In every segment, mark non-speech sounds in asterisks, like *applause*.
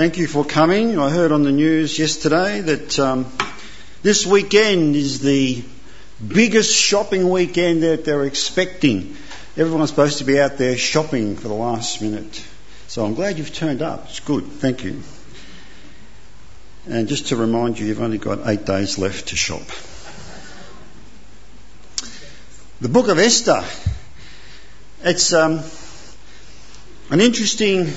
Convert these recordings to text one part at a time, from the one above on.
Thank you for coming. I heard on the news yesterday that um, this weekend is the biggest shopping weekend that they're expecting. Everyone's supposed to be out there shopping for the last minute. So I'm glad you've turned up. It's good. Thank you. And just to remind you, you've only got eight days left to shop. The book of Esther. It's um, an interesting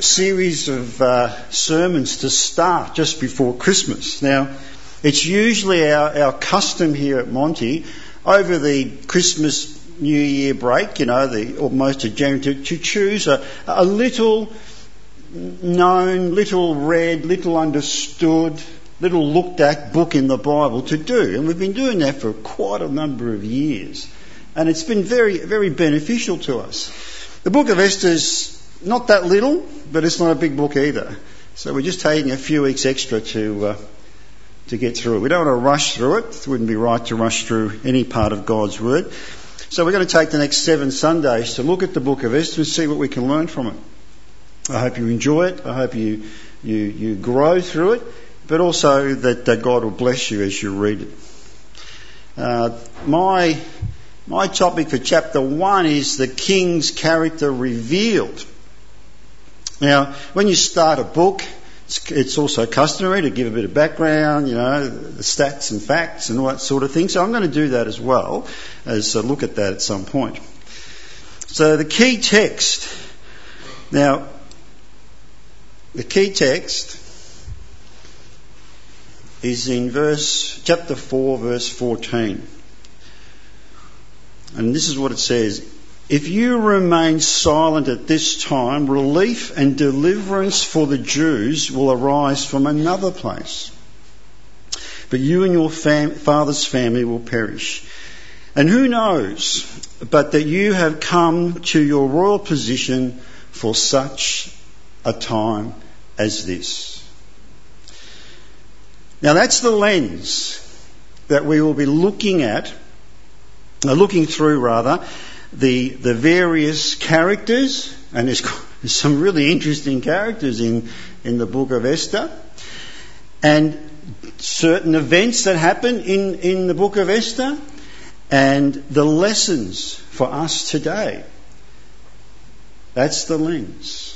series of uh, sermons to start just before Christmas. Now, it's usually our, our custom here at Monty over the Christmas New Year break, you know, the almost a January, to, to choose a, a little known, little read, little understood, little looked at book in the Bible to do. And we've been doing that for quite a number of years. And it's been very, very beneficial to us. The book of Esther's not that little, but it's not a big book either. So we're just taking a few weeks extra to uh, to get through it. We don't want to rush through it. It wouldn't be right to rush through any part of God's Word. So we're going to take the next seven Sundays to look at the book of Esther and see what we can learn from it. I hope you enjoy it. I hope you you, you grow through it, but also that uh, God will bless you as you read it. Uh, my my topic for chapter one is the king's character revealed. Now, when you start a book, it's, it's, also customary to give a bit of background, you know, the stats and facts and all that sort of thing. So I'm going to do that as well as a look at that at some point. So the key text. Now, the key text is in verse, chapter 4, verse 14. And this is what it says. If you remain silent at this time, relief and deliverance for the Jews will arise from another place. But you and your fam- father's family will perish. And who knows but that you have come to your royal position for such a time as this. Now that's the lens that we will be looking at, uh, looking through rather, the, the various characters, and there's, *laughs* some really interesting characters in, in the book of Esther, and certain events that happen in, in the book of Esther, and the lessons for us today. That's the lens.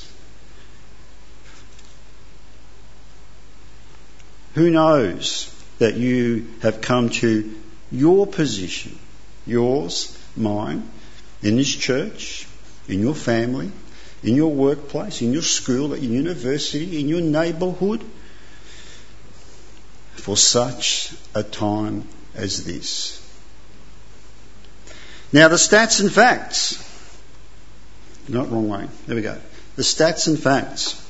Who knows that you have come to your position, yours, mine, in this church, in your family, in your workplace, in your school, at your university, in your neighbourhood, for such a time as this. Now, the stats and facts. Not wrong way. There we go. The stats and facts.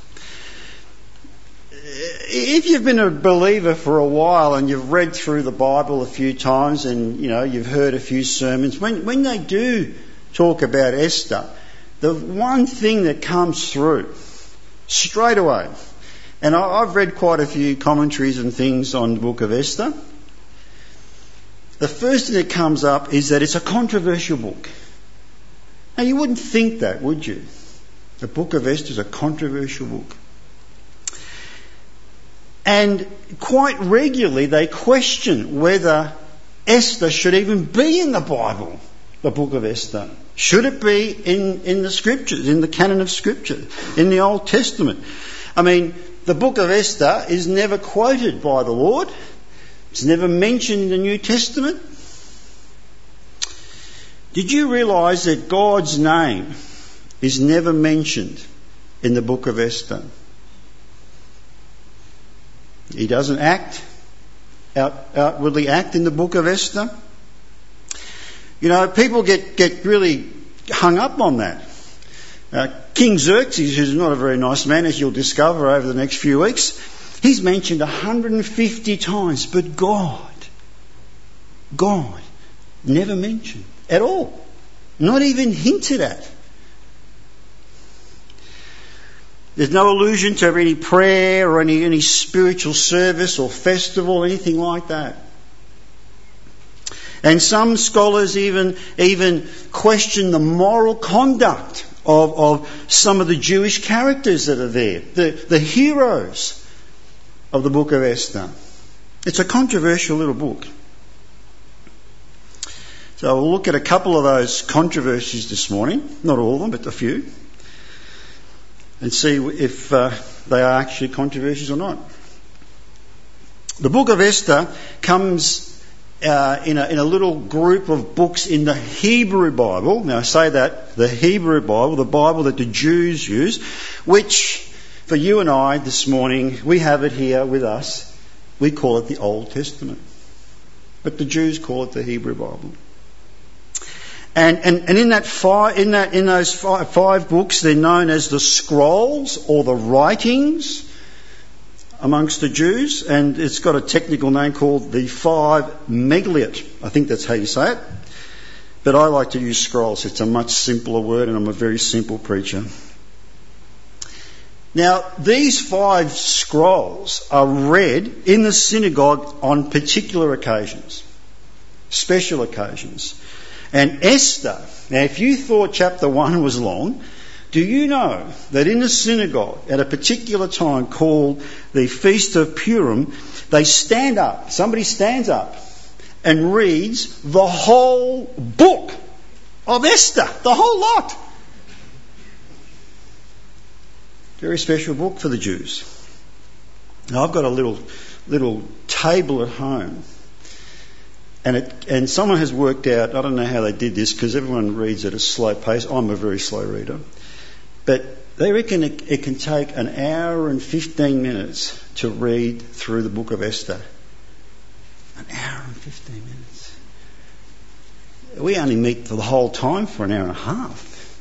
If you've been a believer for a while and you've read through the Bible a few times and you know you've heard a few sermons, when when they do talk about Esther, the one thing that comes through straight away, and I've read quite a few commentaries and things on the book of Esther. The first thing that comes up is that it's a controversial book. Now you wouldn't think that, would you? The book of Esther is a controversial book. And quite regularly they question whether Esther should even be in the Bible the book of Esther? Should it be in, in the scriptures, in the canon of scripture, in the Old Testament? I mean, the book of Esther is never quoted by the Lord. It's never mentioned in the New Testament. Did you realise that God's name is never mentioned in the book of Esther? He doesn't act, out, outwardly act in the book of Esther. You know, people get, get really hung up on that. Uh, King Xerxes, who's not a very nice man, as you'll discover over the next few weeks, he's mentioned 150 times, but God, God, never mentioned at all. Not even hinted at. There's no allusion to any prayer or any, any spiritual service or festival, anything like that. And some scholars even, even question the moral conduct of, of some of the Jewish characters that are there, the, the heroes of the book of Esther. It's a controversial little book. So we'll look at a couple of those controversies this morning, not all of them, but a few, and see if uh, they are actually controversies or not. The book of Esther comes uh, in, a, in a little group of books in the Hebrew Bible. Now I say that, the Hebrew Bible, the Bible that the Jews use, which for you and I this morning, we have it here with us. We call it the Old Testament. But the Jews call it the Hebrew Bible. And, and, and in that five, in that, in those five, five books, they're known as the scrolls or the writings amongst the Jews, and it's got a technical name called the Five Megilliot. I think that's how you say it. But I like to use scrolls. It's a much simpler word, and I'm a very simple preacher. Now, these five scrolls are read in the synagogue on particular occasions, special occasions. And Esther, now if you thought chapter 1 was long, do you know that in the synagogue at a particular time called the Feast of Purim, they stand up, somebody stands up and reads the whole book of Esther, the whole lot. Very special book for the Jews. Now I've got a little little table at home and, it, and someone has worked out, I don't know how they did this because everyone reads at a slow pace. I'm a very slow reader. But they reckon it, it, can take an hour and 15 minutes to read through the book of Esther. An hour and 15 minutes. We only meet for the whole time for an hour and a half.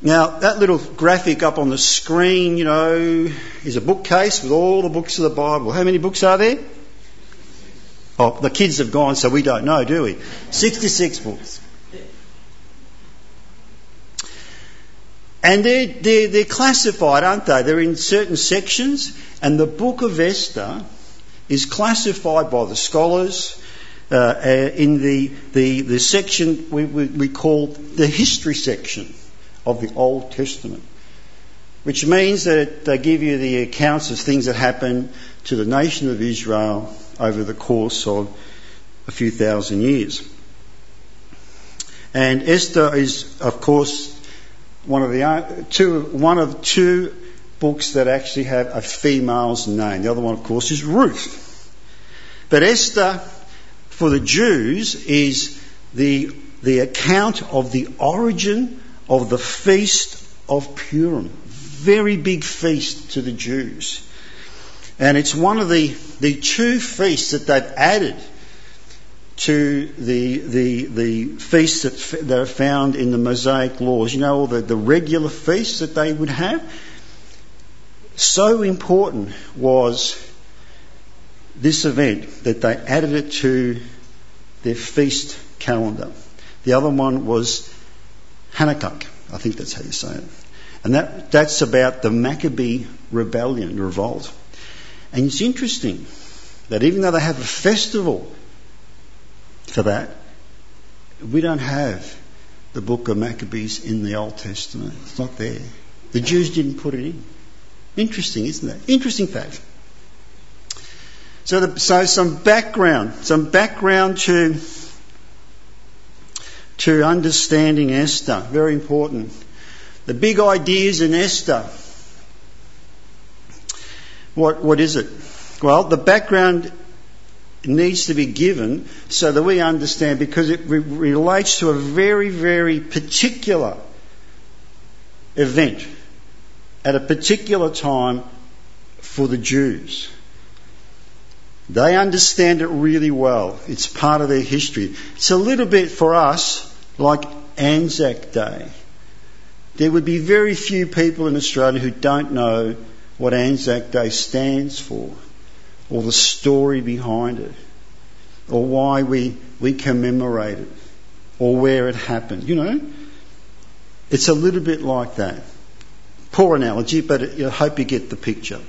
Now, that little graphic up on the screen, you know, is a bookcase with all the books of the Bible. How many books are there? Oh, the kids have gone, so we don't know, do we? 66 books. And they're, they're, they're classified, aren't they? They're in certain sections, and the book of Esther is classified by the scholars uh, uh in the, the, the section we, we, we call the history section of the Old Testament, which means that they give you the accounts of things that happened to the nation of Israel over the course of a few thousand years. And Esther is, of course, one of the uh, two, one of two books that actually have a female's name. The other one, of course, is Ruth. But Esther, for the Jews, is the, the account of the origin of the Feast of Purim. Very big feast to the Jews. And it's one of the, the two feasts that they've added to the, the, the feasts that, that are found in the Mosaic laws. You know, all the, the regular feasts that they would have. So important was this event that they added it to their feast calendar. The other one was Hanukkah, I think that's how you say it. And that, that's about the Maccabee rebellion, revolt. And it's interesting that even though they have a festival for that, we don't have the book of Maccabees in the Old Testament. It's not there. The Jews didn't put it in. Interesting, isn't it? Interesting fact. So, the, so some background, some background to to understanding Esther. Very important. The big ideas in Esther. What, what is it? Well, the background needs to be given so that we understand because it re- relates to a very, very particular event at a particular time for the Jews. They understand it really well. It's part of their history. It's a little bit for us like Anzac Day. There would be very few people in Australia who don't know what Anzac Day stands for, or the story behind it, or why we, we commemorate it, or where it happened. You know, it's a little bit like that. Poor analogy, but I hope you get the picture.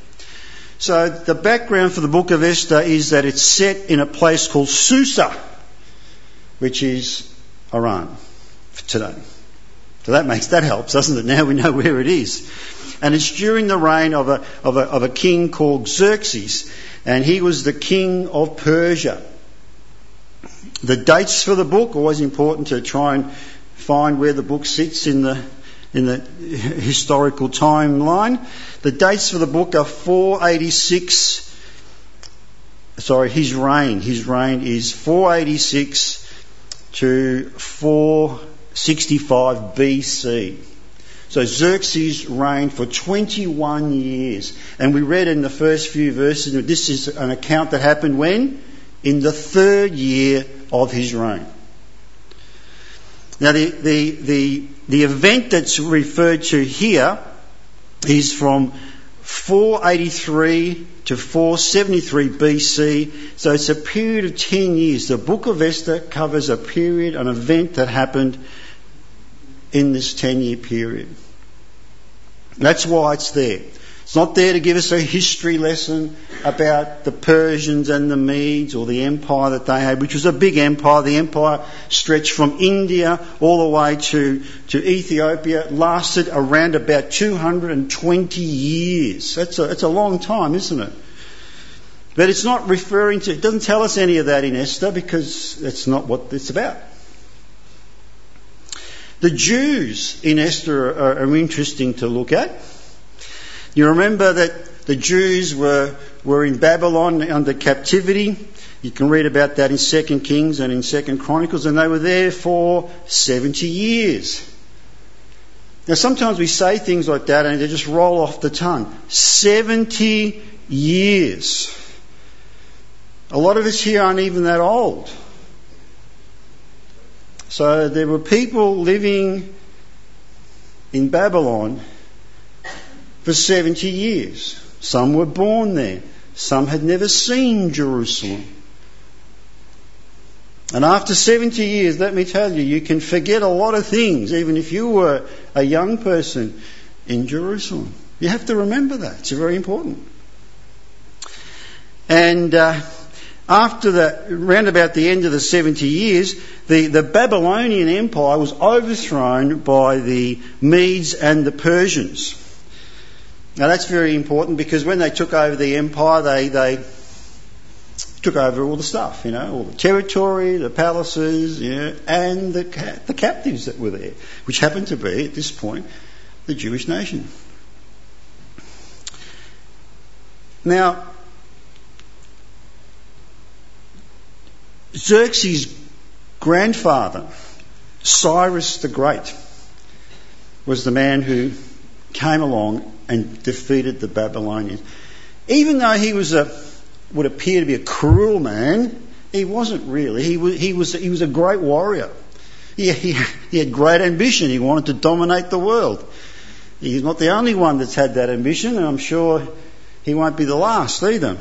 So the background for the book of Esther is that it's set in a place called Susa, which is Iran. today. So that makes that helps, doesn't it? Now we know where it is. And it's during the reign of a, of a, of a king called Xerxes, and he was the king of Persia. The dates for the book, always important to try and find where the book sits in the, in the *laughs* historical timeline. The dates for the book are 486, sorry, his reign. His reign is 486 to 465 BC. So Xerxes reigned for 21 years. And we read in the first few verses that this is an account that happened when? In the third year of his reign. Now, the, the, the, the event that's referred to here is from 483 to 473 BC, so it's a period of 10 years. The book of Esther covers a period, an event that happened in this 10 year period. That's why it's there. It's not there to give us a history lesson about the Persians and the Medes or the empire that they had, which was a big empire. The empire stretched from India all the way to, to Ethiopia. Lasted around about 220 years. That's a, that's a long time, isn't it? But it's not referring to, it doesn't tell us any of that in Esther because that's not what it's about. The Jews in Esther are, are interesting to look at. You remember that the Jews were, were in Babylon under captivity. You can read about that in 2 Kings and in 2 Chronicles, and they were there for 70 years. Now, sometimes we say things like that and they just roll off the tongue. 70 years. A lot of us here aren't even that old. So there were people living in Babylon for 70 years. Some were born there. Some had never seen Jerusalem. And after 70 years, let me tell you, you can forget a lot of things, even if you were a young person in Jerusalem. You have to remember that. It's very important. And uh, after the, round about the end of the 70 years, the, the Babylonian Empire was overthrown by the Medes and the Persians. Now that's very important because when they took over the empire, they, they took over all the stuff, you know, all the territory, the palaces, you know, and the, the captives that were there, which happened to be, at this point, the Jewish nation. Now, Xerxes' grandfather, Cyrus the Great, was the man who came along and defeated the Babylonians. Even though he was a, would appear to be a cruel man, he wasn't really. He was, he was, he was a great warrior. He, he, he had great ambition. He wanted to dominate the world. He's not the only one that's had that ambition, and I'm sure he won't be the last either.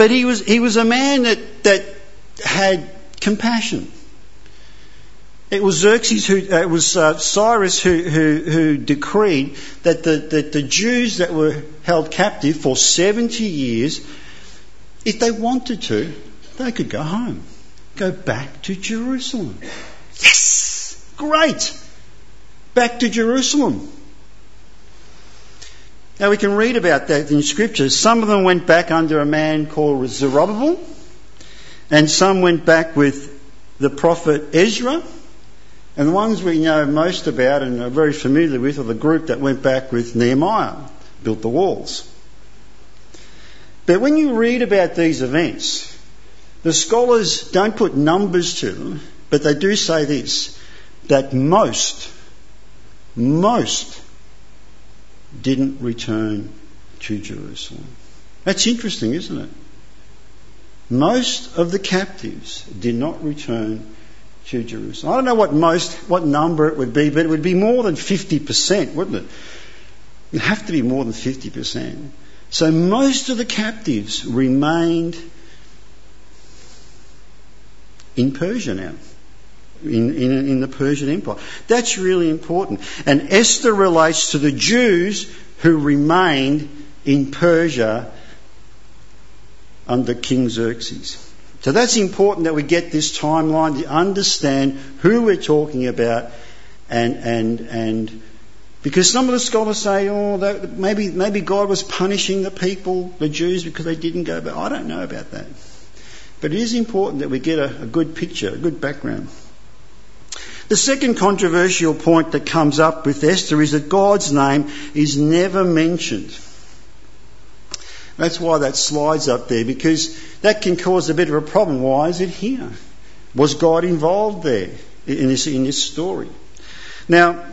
But he was, he was a man that, that had compassion. It was Xerxes who, uh, it was uh, Cyrus who, who, who decreed that the, that the Jews that were held captive for 70 years, if they wanted to, they could go home, go back to Jerusalem. Yes! Great! Back to Jerusalem. Now we can read about that in scriptures. Some of them went back under a man called Zerubbabel, and some went back with the prophet Ezra, and the ones we know most about and are very familiar with are the group that went back with Nehemiah, built the walls. But when you read about these events, the scholars don't put numbers to them, but they do say this, that most, most didn't return to Jerusalem. That's interesting, isn't it? Most of the captives did not return to Jerusalem. I don't know what most, what number it would be, but it would be more than 50%, wouldn't it? It'd have to be more than 50%. So most of the captives remained in Persia now in, in, in the Persian Empire. That's really important. And Esther relates to the Jews who remained in Persia under King Xerxes. So that's important that we get this timeline to understand who we're talking about and, and, and because some of the scholars say, oh, that, maybe, maybe God was punishing the people, the Jews, because they didn't go back. I don't know about that. But it is important that we get a, a good picture, a good background. The second controversial point that comes up with Esther is that God's name is never mentioned. That's why that slide's up there, because that can cause a bit of a problem. Why is it here? Was God involved there in this, in this story? Now,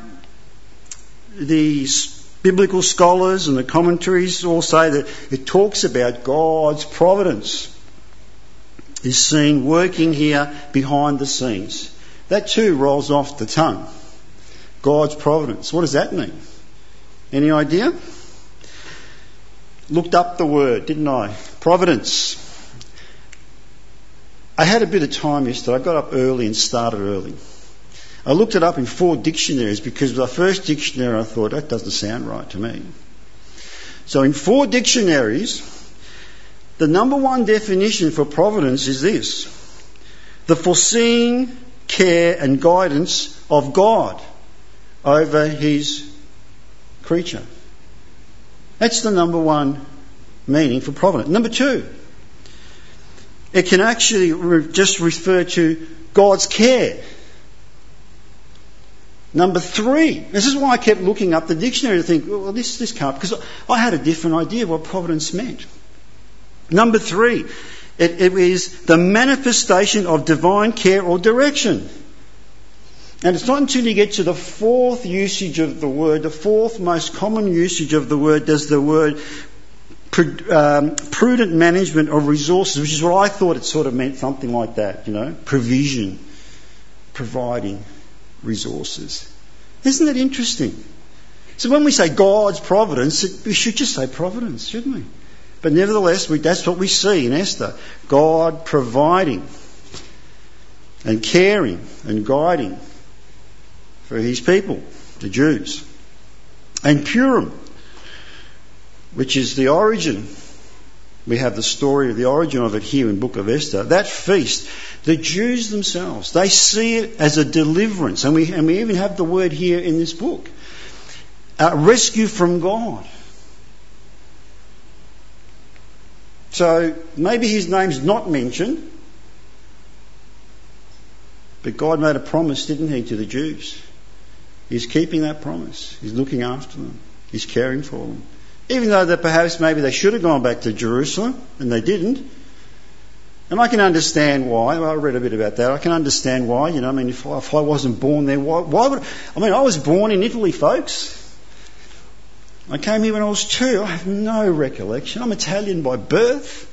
the biblical scholars and the commentaries all say that it talks about God's providence is seen working here behind the scenes. That too rolls off the tongue. God's providence. What does that mean? Any idea? Looked up the word, didn't I? Providence. I had a bit of time yesterday. I got up early and started early. I looked it up in four dictionaries because with the first dictionary I thought that doesn't sound right to me. So in four dictionaries, the number one definition for providence is this the foreseeing care and guidance of God over his creature. That's the number one meaning for providence. Number two, it can actually just refer to God's care Number three, this is why I kept looking up the dictionary to think, well, this, this can't, because I had a different idea of what providence meant. Number three, it, it is the manifestation of divine care or direction. And it's not until you get to the fourth usage of the word, the fourth most common usage of the word, does the word um, prudent management of resources, which is what I thought it sort of meant something like that, you know, provision, providing resources. Isn't that interesting? So when we say God's providence, we should just say providence, shouldn't we? But nevertheless, we, that's what we see in Esther. God providing and caring and guiding for his people, the Jews. And Purim, which is the origin we have the story of the origin of it here in Book of Esther. That feast, the Jews themselves, they see it as a deliverance. And we, and we even have the word here in this book. A rescue from God. So maybe his name's not mentioned, but God made a promise, didn't he, to the Jews? He's keeping that promise. He's looking after them. He's caring for them. Even though that perhaps maybe they should have gone back to Jerusalem and they didn't. And I can understand why. Well, I read a bit about that. I can understand why. You know, I mean, if I, if I wasn't born there, why, why would? I mean, I was born in Italy, folks. I came here when I was two. I have no recollection. I'm Italian by birth,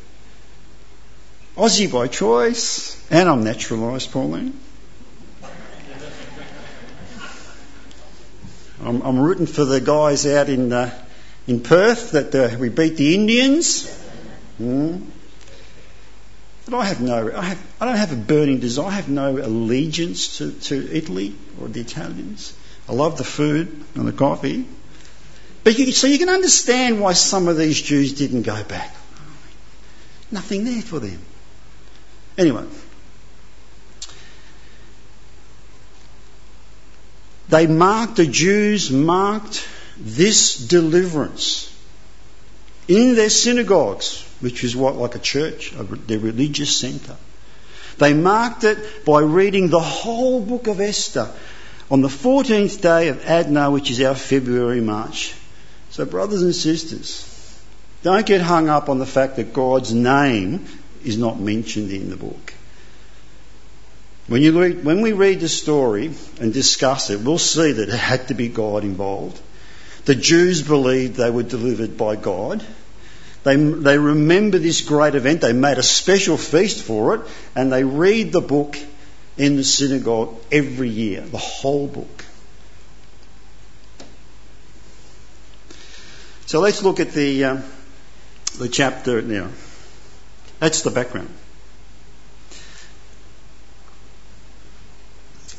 Aussie by choice, and I'm naturalised, Pauline. I'm, I'm, rooting for the guys out in uh, in Perth that uh, we beat the Indians. Mm. But I have no, I, have, I don't have a burning desire. I have no allegiance to, to Italy or the Italians. I love the food and the coffee. But you, so you can understand why some of these Jews didn't go back. Nothing there for them. Anyway, they marked, the Jews marked this deliverance in their synagogues, which is what, like a church, their religious centre. They marked it by reading the whole book of Esther on the 14th day of Adar, which is our February March. So, brothers and sisters, don't get hung up on the fact that God's name is not mentioned in the book. When, you read, when we read the story and discuss it, we'll see that it had to be God involved. The Jews believed they were delivered by God. They, they remember this great event. They made a special feast for it and they read the book in the synagogue every year, the whole book. So let's look at the, uh, the chapter now. That's the background.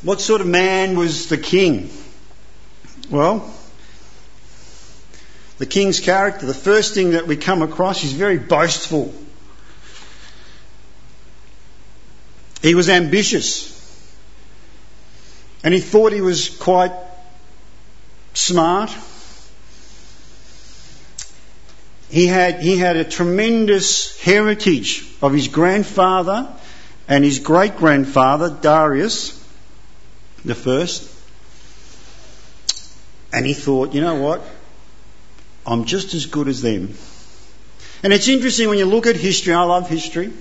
What sort of man was the king? Well, the king's character, the first thing that we come across is very boastful. He was ambitious. And he thought he was quite smart. He had, he had a tremendous heritage of his grandfather and his great grandfather, Darius the first. And he thought, you know what? I'm just as good as them. And it's interesting when you look at history, I love history.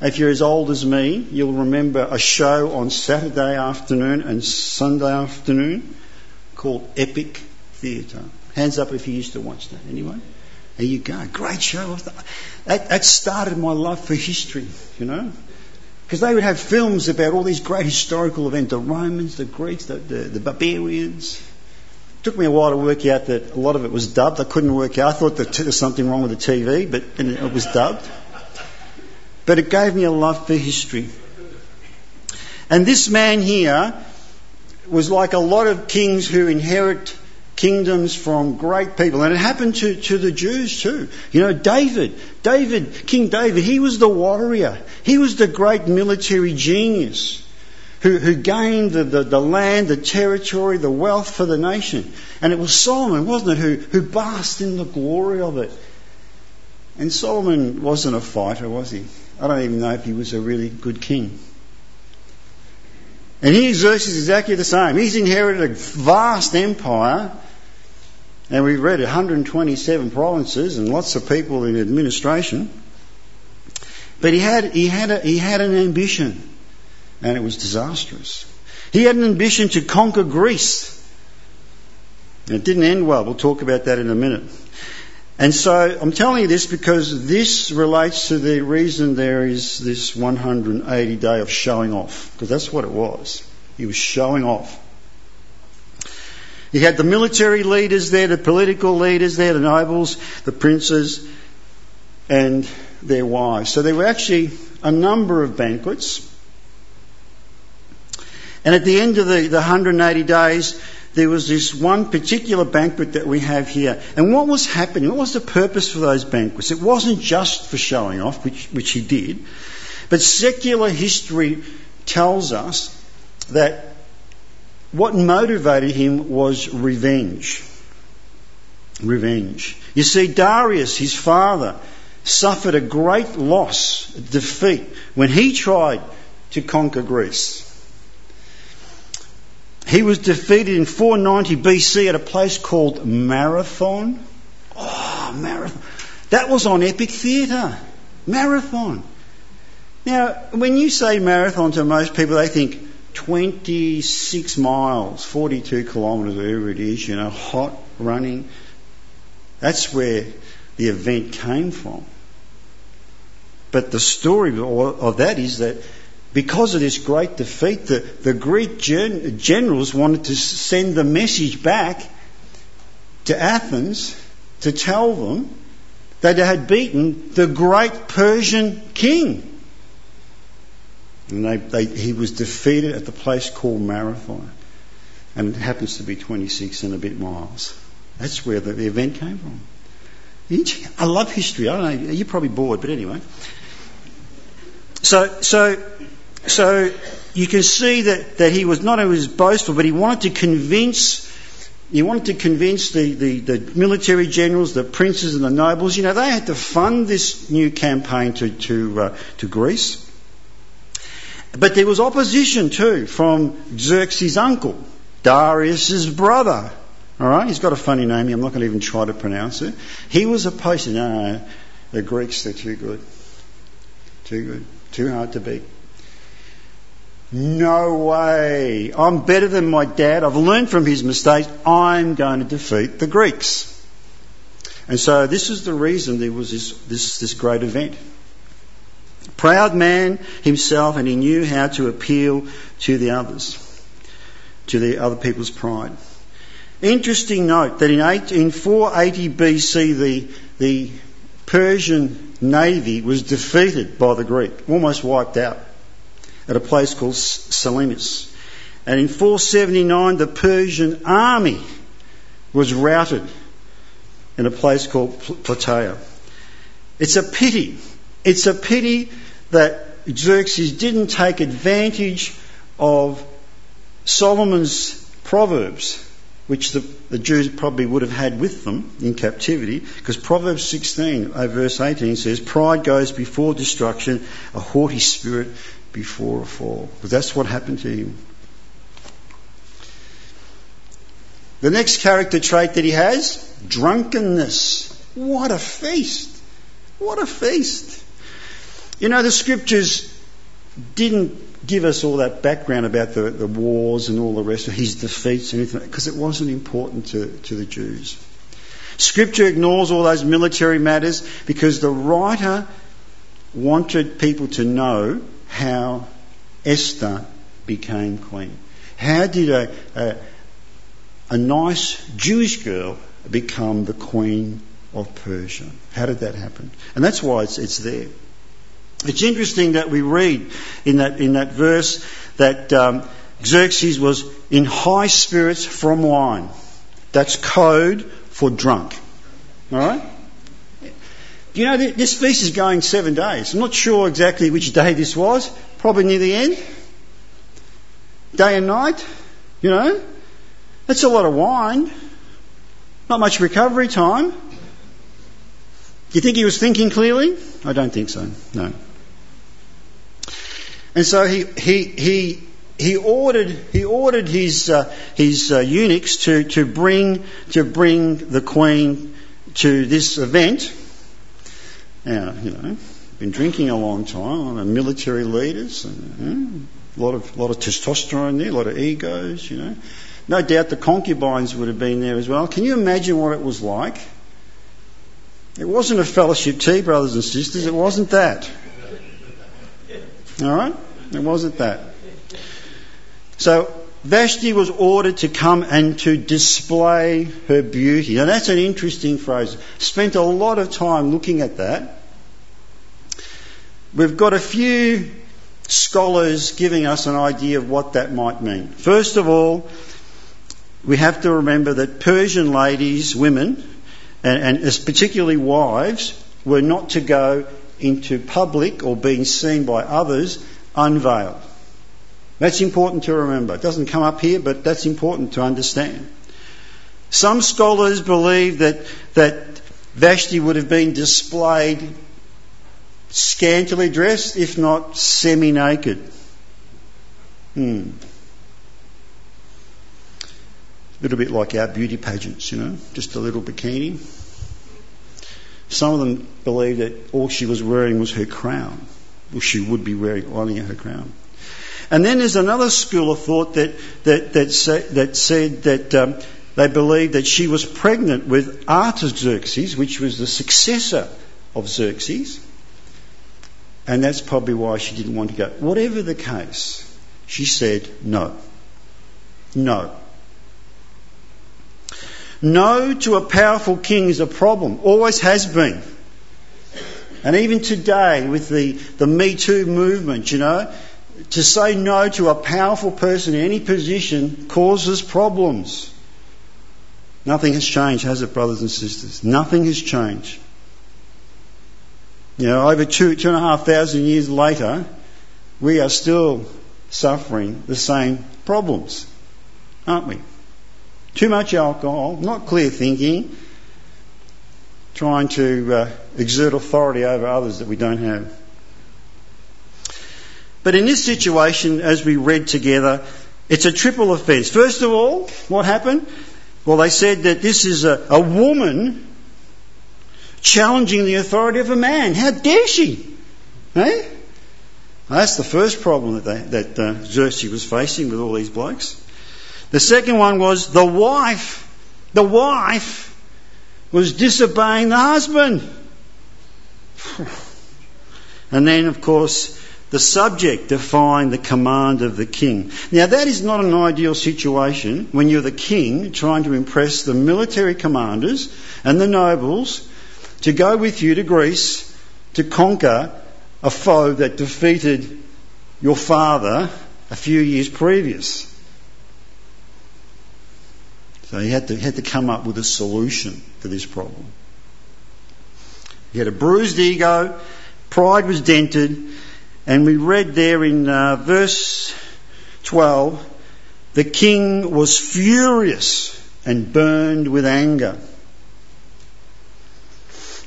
If you're as old as me, you'll remember a show on Saturday afternoon and Sunday afternoon called Epic Theatre. Hands up if you used to watch that. Anyway, there you go. Great show. That, that started my love for history, you know. Because they would have films about all these great historical events the Romans, the Greeks, the, the, the barbarians. It took me a while to work out that a lot of it was dubbed. I couldn't work out. I thought that there was something wrong with the TV, but it was dubbed. But it gave me a love for history. And this man here was like a lot of kings who inherit kingdoms from great people. And it happened to, to the Jews too. You know, David, David, King David, he was the warrior. He was the great military genius who, who gained the, the, the land, the territory, the wealth for the nation. And it was Solomon, wasn't it, who, who basked in the glory of it. And Solomon wasn't a fighter, was he? I don't even know if he was a really good king. And here Xerxes is exactly the same. He's inherited a vast empire, and we read 127 provinces and lots of people in administration. But he had, he had, a, he had an ambition, and it was disastrous. He had an ambition to conquer Greece. It didn't end well. We'll talk about that in a minute. And so I'm telling you this because this relates to the reason there is this 180 day of showing off, because that's what it was. He was showing off. He had the military leaders there, the political leaders there, the nobles, the princes, and their wives. So there were actually a number of banquets. And at the end of the, the 180 days, there was this one particular banquet that we have here. And what was happening? What was the purpose for those banquets? It wasn't just for showing off, which, which he did, but secular history tells us that what motivated him was revenge. Revenge. You see, Darius, his father, suffered a great loss, a defeat, when he tried to conquer Greece. He was defeated in 490 BC at a place called Marathon. Oh, Marathon. That was on Epic Theatre. Marathon. Now, when you say marathon to most people, they think 26 miles, 42 kilometres, whatever it is, you know, hot running. That's where the event came from. But the story of that is that because of this great defeat, the, the Greek gen- generals wanted to send the message back to Athens to tell them that they had beaten the great Persian king. And he was defeated at the place called Marathon. And it happens to be 26 and a bit miles. That's where the, event came from. I love history. I don't know, you're probably bored, but anyway. So, so so you can see that, that he was not only boastful, but he wanted to convince he wanted to convince the, the, the, military generals, the princes and the nobles, you know, they had to fund this new campaign to, to, uh, to Greece. But there was opposition too from Xerxes' uncle, Darius's brother. All right, he's got a funny name. I'm not going to even try to pronounce it. He was opposed. No, no, the Greeks they're too good, too good, too hard to beat. No way. I'm better than my dad. I've learned from his mistakes. I'm going to defeat the Greeks. And so this is the reason there was this, this, this great event. Proud man himself, and he knew how to appeal to the others, to the other people's pride. Interesting note that in, eight, in 480 BC, the, the Persian navy was defeated by the Greek, almost wiped out at a place called Salamis. And in 479, the Persian army was routed in a place called Plataea. It's a pity. It's a pity that Xerxes didn't take advantage of Solomon's proverbs, which the, the Jews probably would have had with them in captivity, because Proverbs 16, uh, verse 18 says, Pride goes before destruction, a haughty spirit before a fall. Because that's what happened to him. The next character trait that he has, drunkenness. What a feast! What a feast! You know, the scriptures didn't give us all that background about the, the wars and all the rest of his defeats and anything, because it wasn't important to, to the Jews. Scripture ignores all those military matters because the writer wanted people to know how Esther became queen. How did a, a, a nice Jewish girl become the queen of Persia? How did that happen? And that's why it's, it's there. It's interesting that we read in that, in that verse that um, Xerxes was in high spirits from wine. That's code for drunk. All right? You know, this feast is going seven days. I'm not sure exactly which day this was. Probably near the end. Day and night. You know? That's a lot of wine. Not much recovery time. Do you think he was thinking clearly? I don't think so. No. And so he, he, he, he ordered, he ordered his, uh, his uh, eunuchs to, to, bring, to bring the queen to this event. Now, you know, been drinking a long time, I'm military leaders, and, a lot of, lot of testosterone there, a lot of egos, you know. No doubt the concubines would have been there as well. Can you imagine what it was like? It wasn't a fellowship tea, brothers and sisters, it wasn't that. Alright? It wasn't that. So Vashti was ordered to come and to display her beauty. Now that's an interesting phrase. Spent a lot of time looking at that. We've got a few scholars giving us an idea of what that might mean. First of all, we have to remember that Persian ladies, women, and, and particularly wives, were not to go into public or being seen by others unveiled. That's important to remember. It doesn't come up here, but that's important to understand. Some scholars believe that, that Vashti would have been displayed scantily dressed, if not semi naked. Hmm. A little bit like our beauty pageants, you know, just a little bikini. Some of them believe that all she was wearing was her crown. She would be wearing only her crown. And then there's another school of thought that, that, that, say, that said that um, they believed that she was pregnant with Artaxerxes, which was the successor of Xerxes. And that's probably why she didn't want to go. Whatever the case, she said no. No. No to a powerful king is a problem. Always has been. And even today with the, the Me Too movement, you know, to say no to a powerful person in any position causes problems. Nothing has changed, has it, brothers and sisters? Nothing has changed. You know, over two, two and a half thousand years later, we are still suffering the same problems, aren't we? Too much alcohol, not clear thinking, trying to uh, exert authority over others that we don't have. But in this situation, as we read together, it's a triple offence. First of all, what happened? Well, they said that this is a, a woman challenging the authority of a man. How dare she? Eh? That's the first problem that, they, that uh, Xerxes was facing with all these blokes. The second one was the wife. The wife was disobeying the husband. And then, of course, the subject defined the command of the king. Now, that is not an ideal situation when you're the king trying to impress the military commanders and the nobles to go with you to Greece to conquer a foe that defeated your father a few years previous. So he had to, had to come up with a solution to this problem. He had a bruised ego, pride was dented, And we read there in uh, verse 12, the king was furious and burned with anger.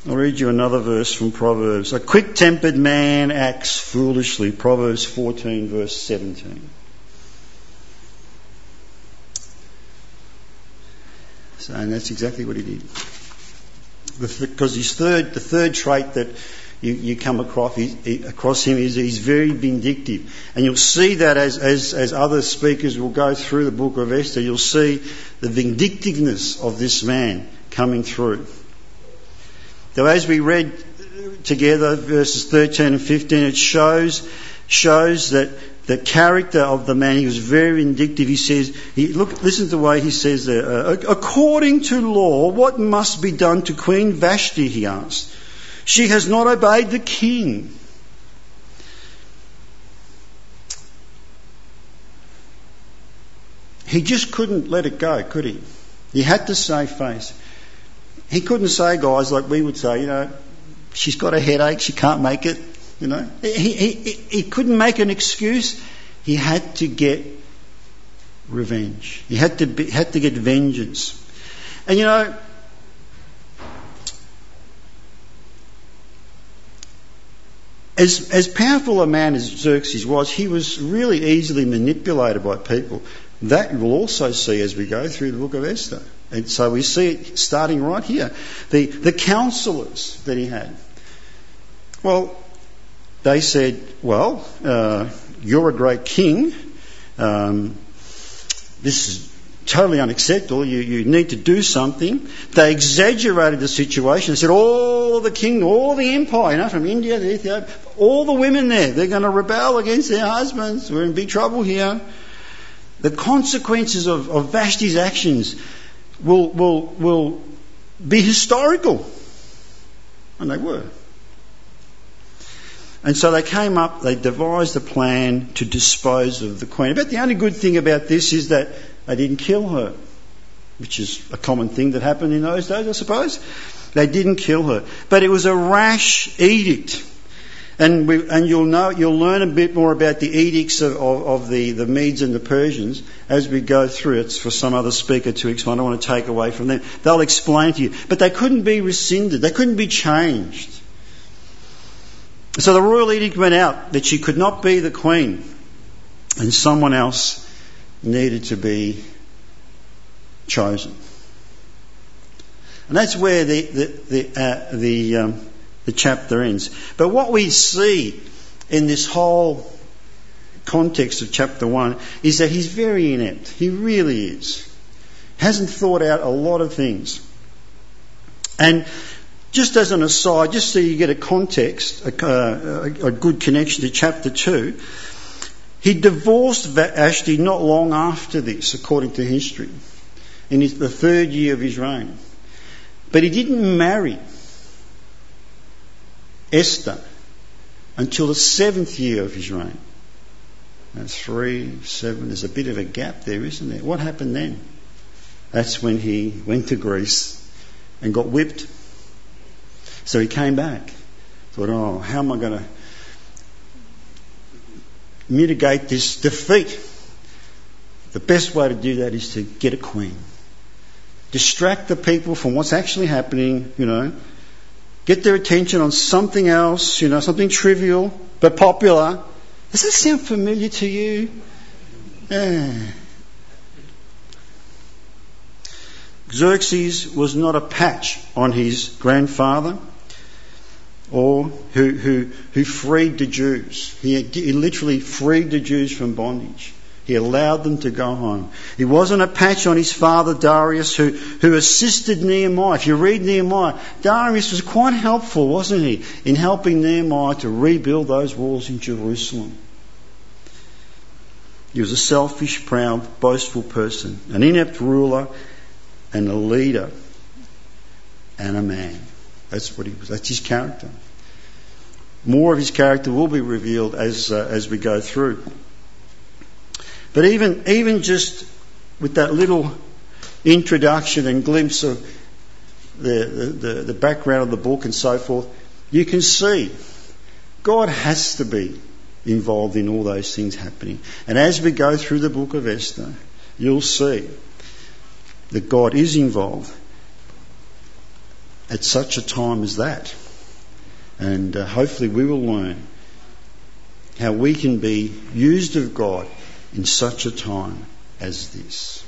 I'll read you another verse from Proverbs. A quick tempered man acts foolishly. Proverbs 14, verse 17. And that's exactly what he did. Because his third, the third trait that you, you come across, he, across him is he's very vindictive. And you'll see that as, as, as other speakers will go through the book of Esther, you'll see the vindictiveness of this man coming through. So as we read together verses 13 and 15, it shows, shows that the character of the man, he was very vindictive. He says, he, look, listen to the way he says there. Uh, according to law, what must be done to Queen Vashti, he asked. She has not obeyed the king. He just couldn't let it go, could he? He had to save face. He couldn't say, guys, like we would say, you know, she's got a headache, she can't make it, you know. He, he, he couldn't make an excuse. He had to get revenge. He had to, be, had to get vengeance. And you know, as, as powerful a man as Xerxes was, he was really easily manipulated by people. That we'll also see as we go through the book of Esther. And so we see it starting right here. The, the counselors that he had. Well, they said, well, uh, you're a great king. Um, this is totally unacceptable. You, you need to do something. They exaggerated the situation. They said all the king, all the empire, you know, from India to Ethiopia, all the women there, they're going to rebel against their husbands. We're in big trouble here. The consequences of, of Vashti's actions will, will, will be historical. And they were. And so they came up, they devised a plan to dispose of the queen. But the only good thing about this is that they didn't kill her, which is a common thing that happened in those days, I suppose. They didn't kill her. But it was a rash edict. And, we, and you'll know, you'll learn a bit more about the edicts of, of, of, the, the Medes and the Persians as we go through. It's for some other speaker to explain. I don't want to take away from them. They'll explain to you. But they couldn't be rescinded. They couldn't be changed. So the royal edict went out that she could not be the queen and someone else needed to be chosen. And that's where the, the, the, uh, the um, the chapter ends. But what we see in this whole context of chapter 1 is that he's very inept. He really is. Hasn't thought out a lot of things. And just as an aside, just so you get a context, a, uh, a, a good connection to chapter 2, he divorced Vashti not long after this, according to history, in his, the third year of his reign. But he didn't marry Esther until the seventh year of his reign. That's three, seven, there's a bit of a gap there, isn't there? What happened then? That's when he went to Greece and got whipped. So he came back. Thought, oh, how am I going to mitigate this defeat? The best way to do that is to get a queen. Distract the people from what's actually happening, you know, get their attention on something else, you know, something trivial but popular. Does that sound familiar to you? Yeah. Xerxes was not a patch on his grandfather or who, who, who freed the Jews. He, he literally freed the Jews from bondage. He allowed them to go home. He wasn't a patch on his father Darius who, who assisted Nehemiah. If you read Nehemiah, Darius was quite helpful, wasn't he, in helping Nehemiah to rebuild those walls in Jerusalem. He was a selfish, proud, boastful person, an inept ruler and a leader and a man. That's what he was. That's his character. More of his character will be revealed as, uh, as we go through. But even, even just with that little introduction and glimpse of the, the, the, background of the book and so forth, you can see God has to be involved in all those things happening. And as we go through the book of Esther, you'll see that God is involved at such a time as that. And uh, hopefully we will learn how we can be used of God in such a time as this.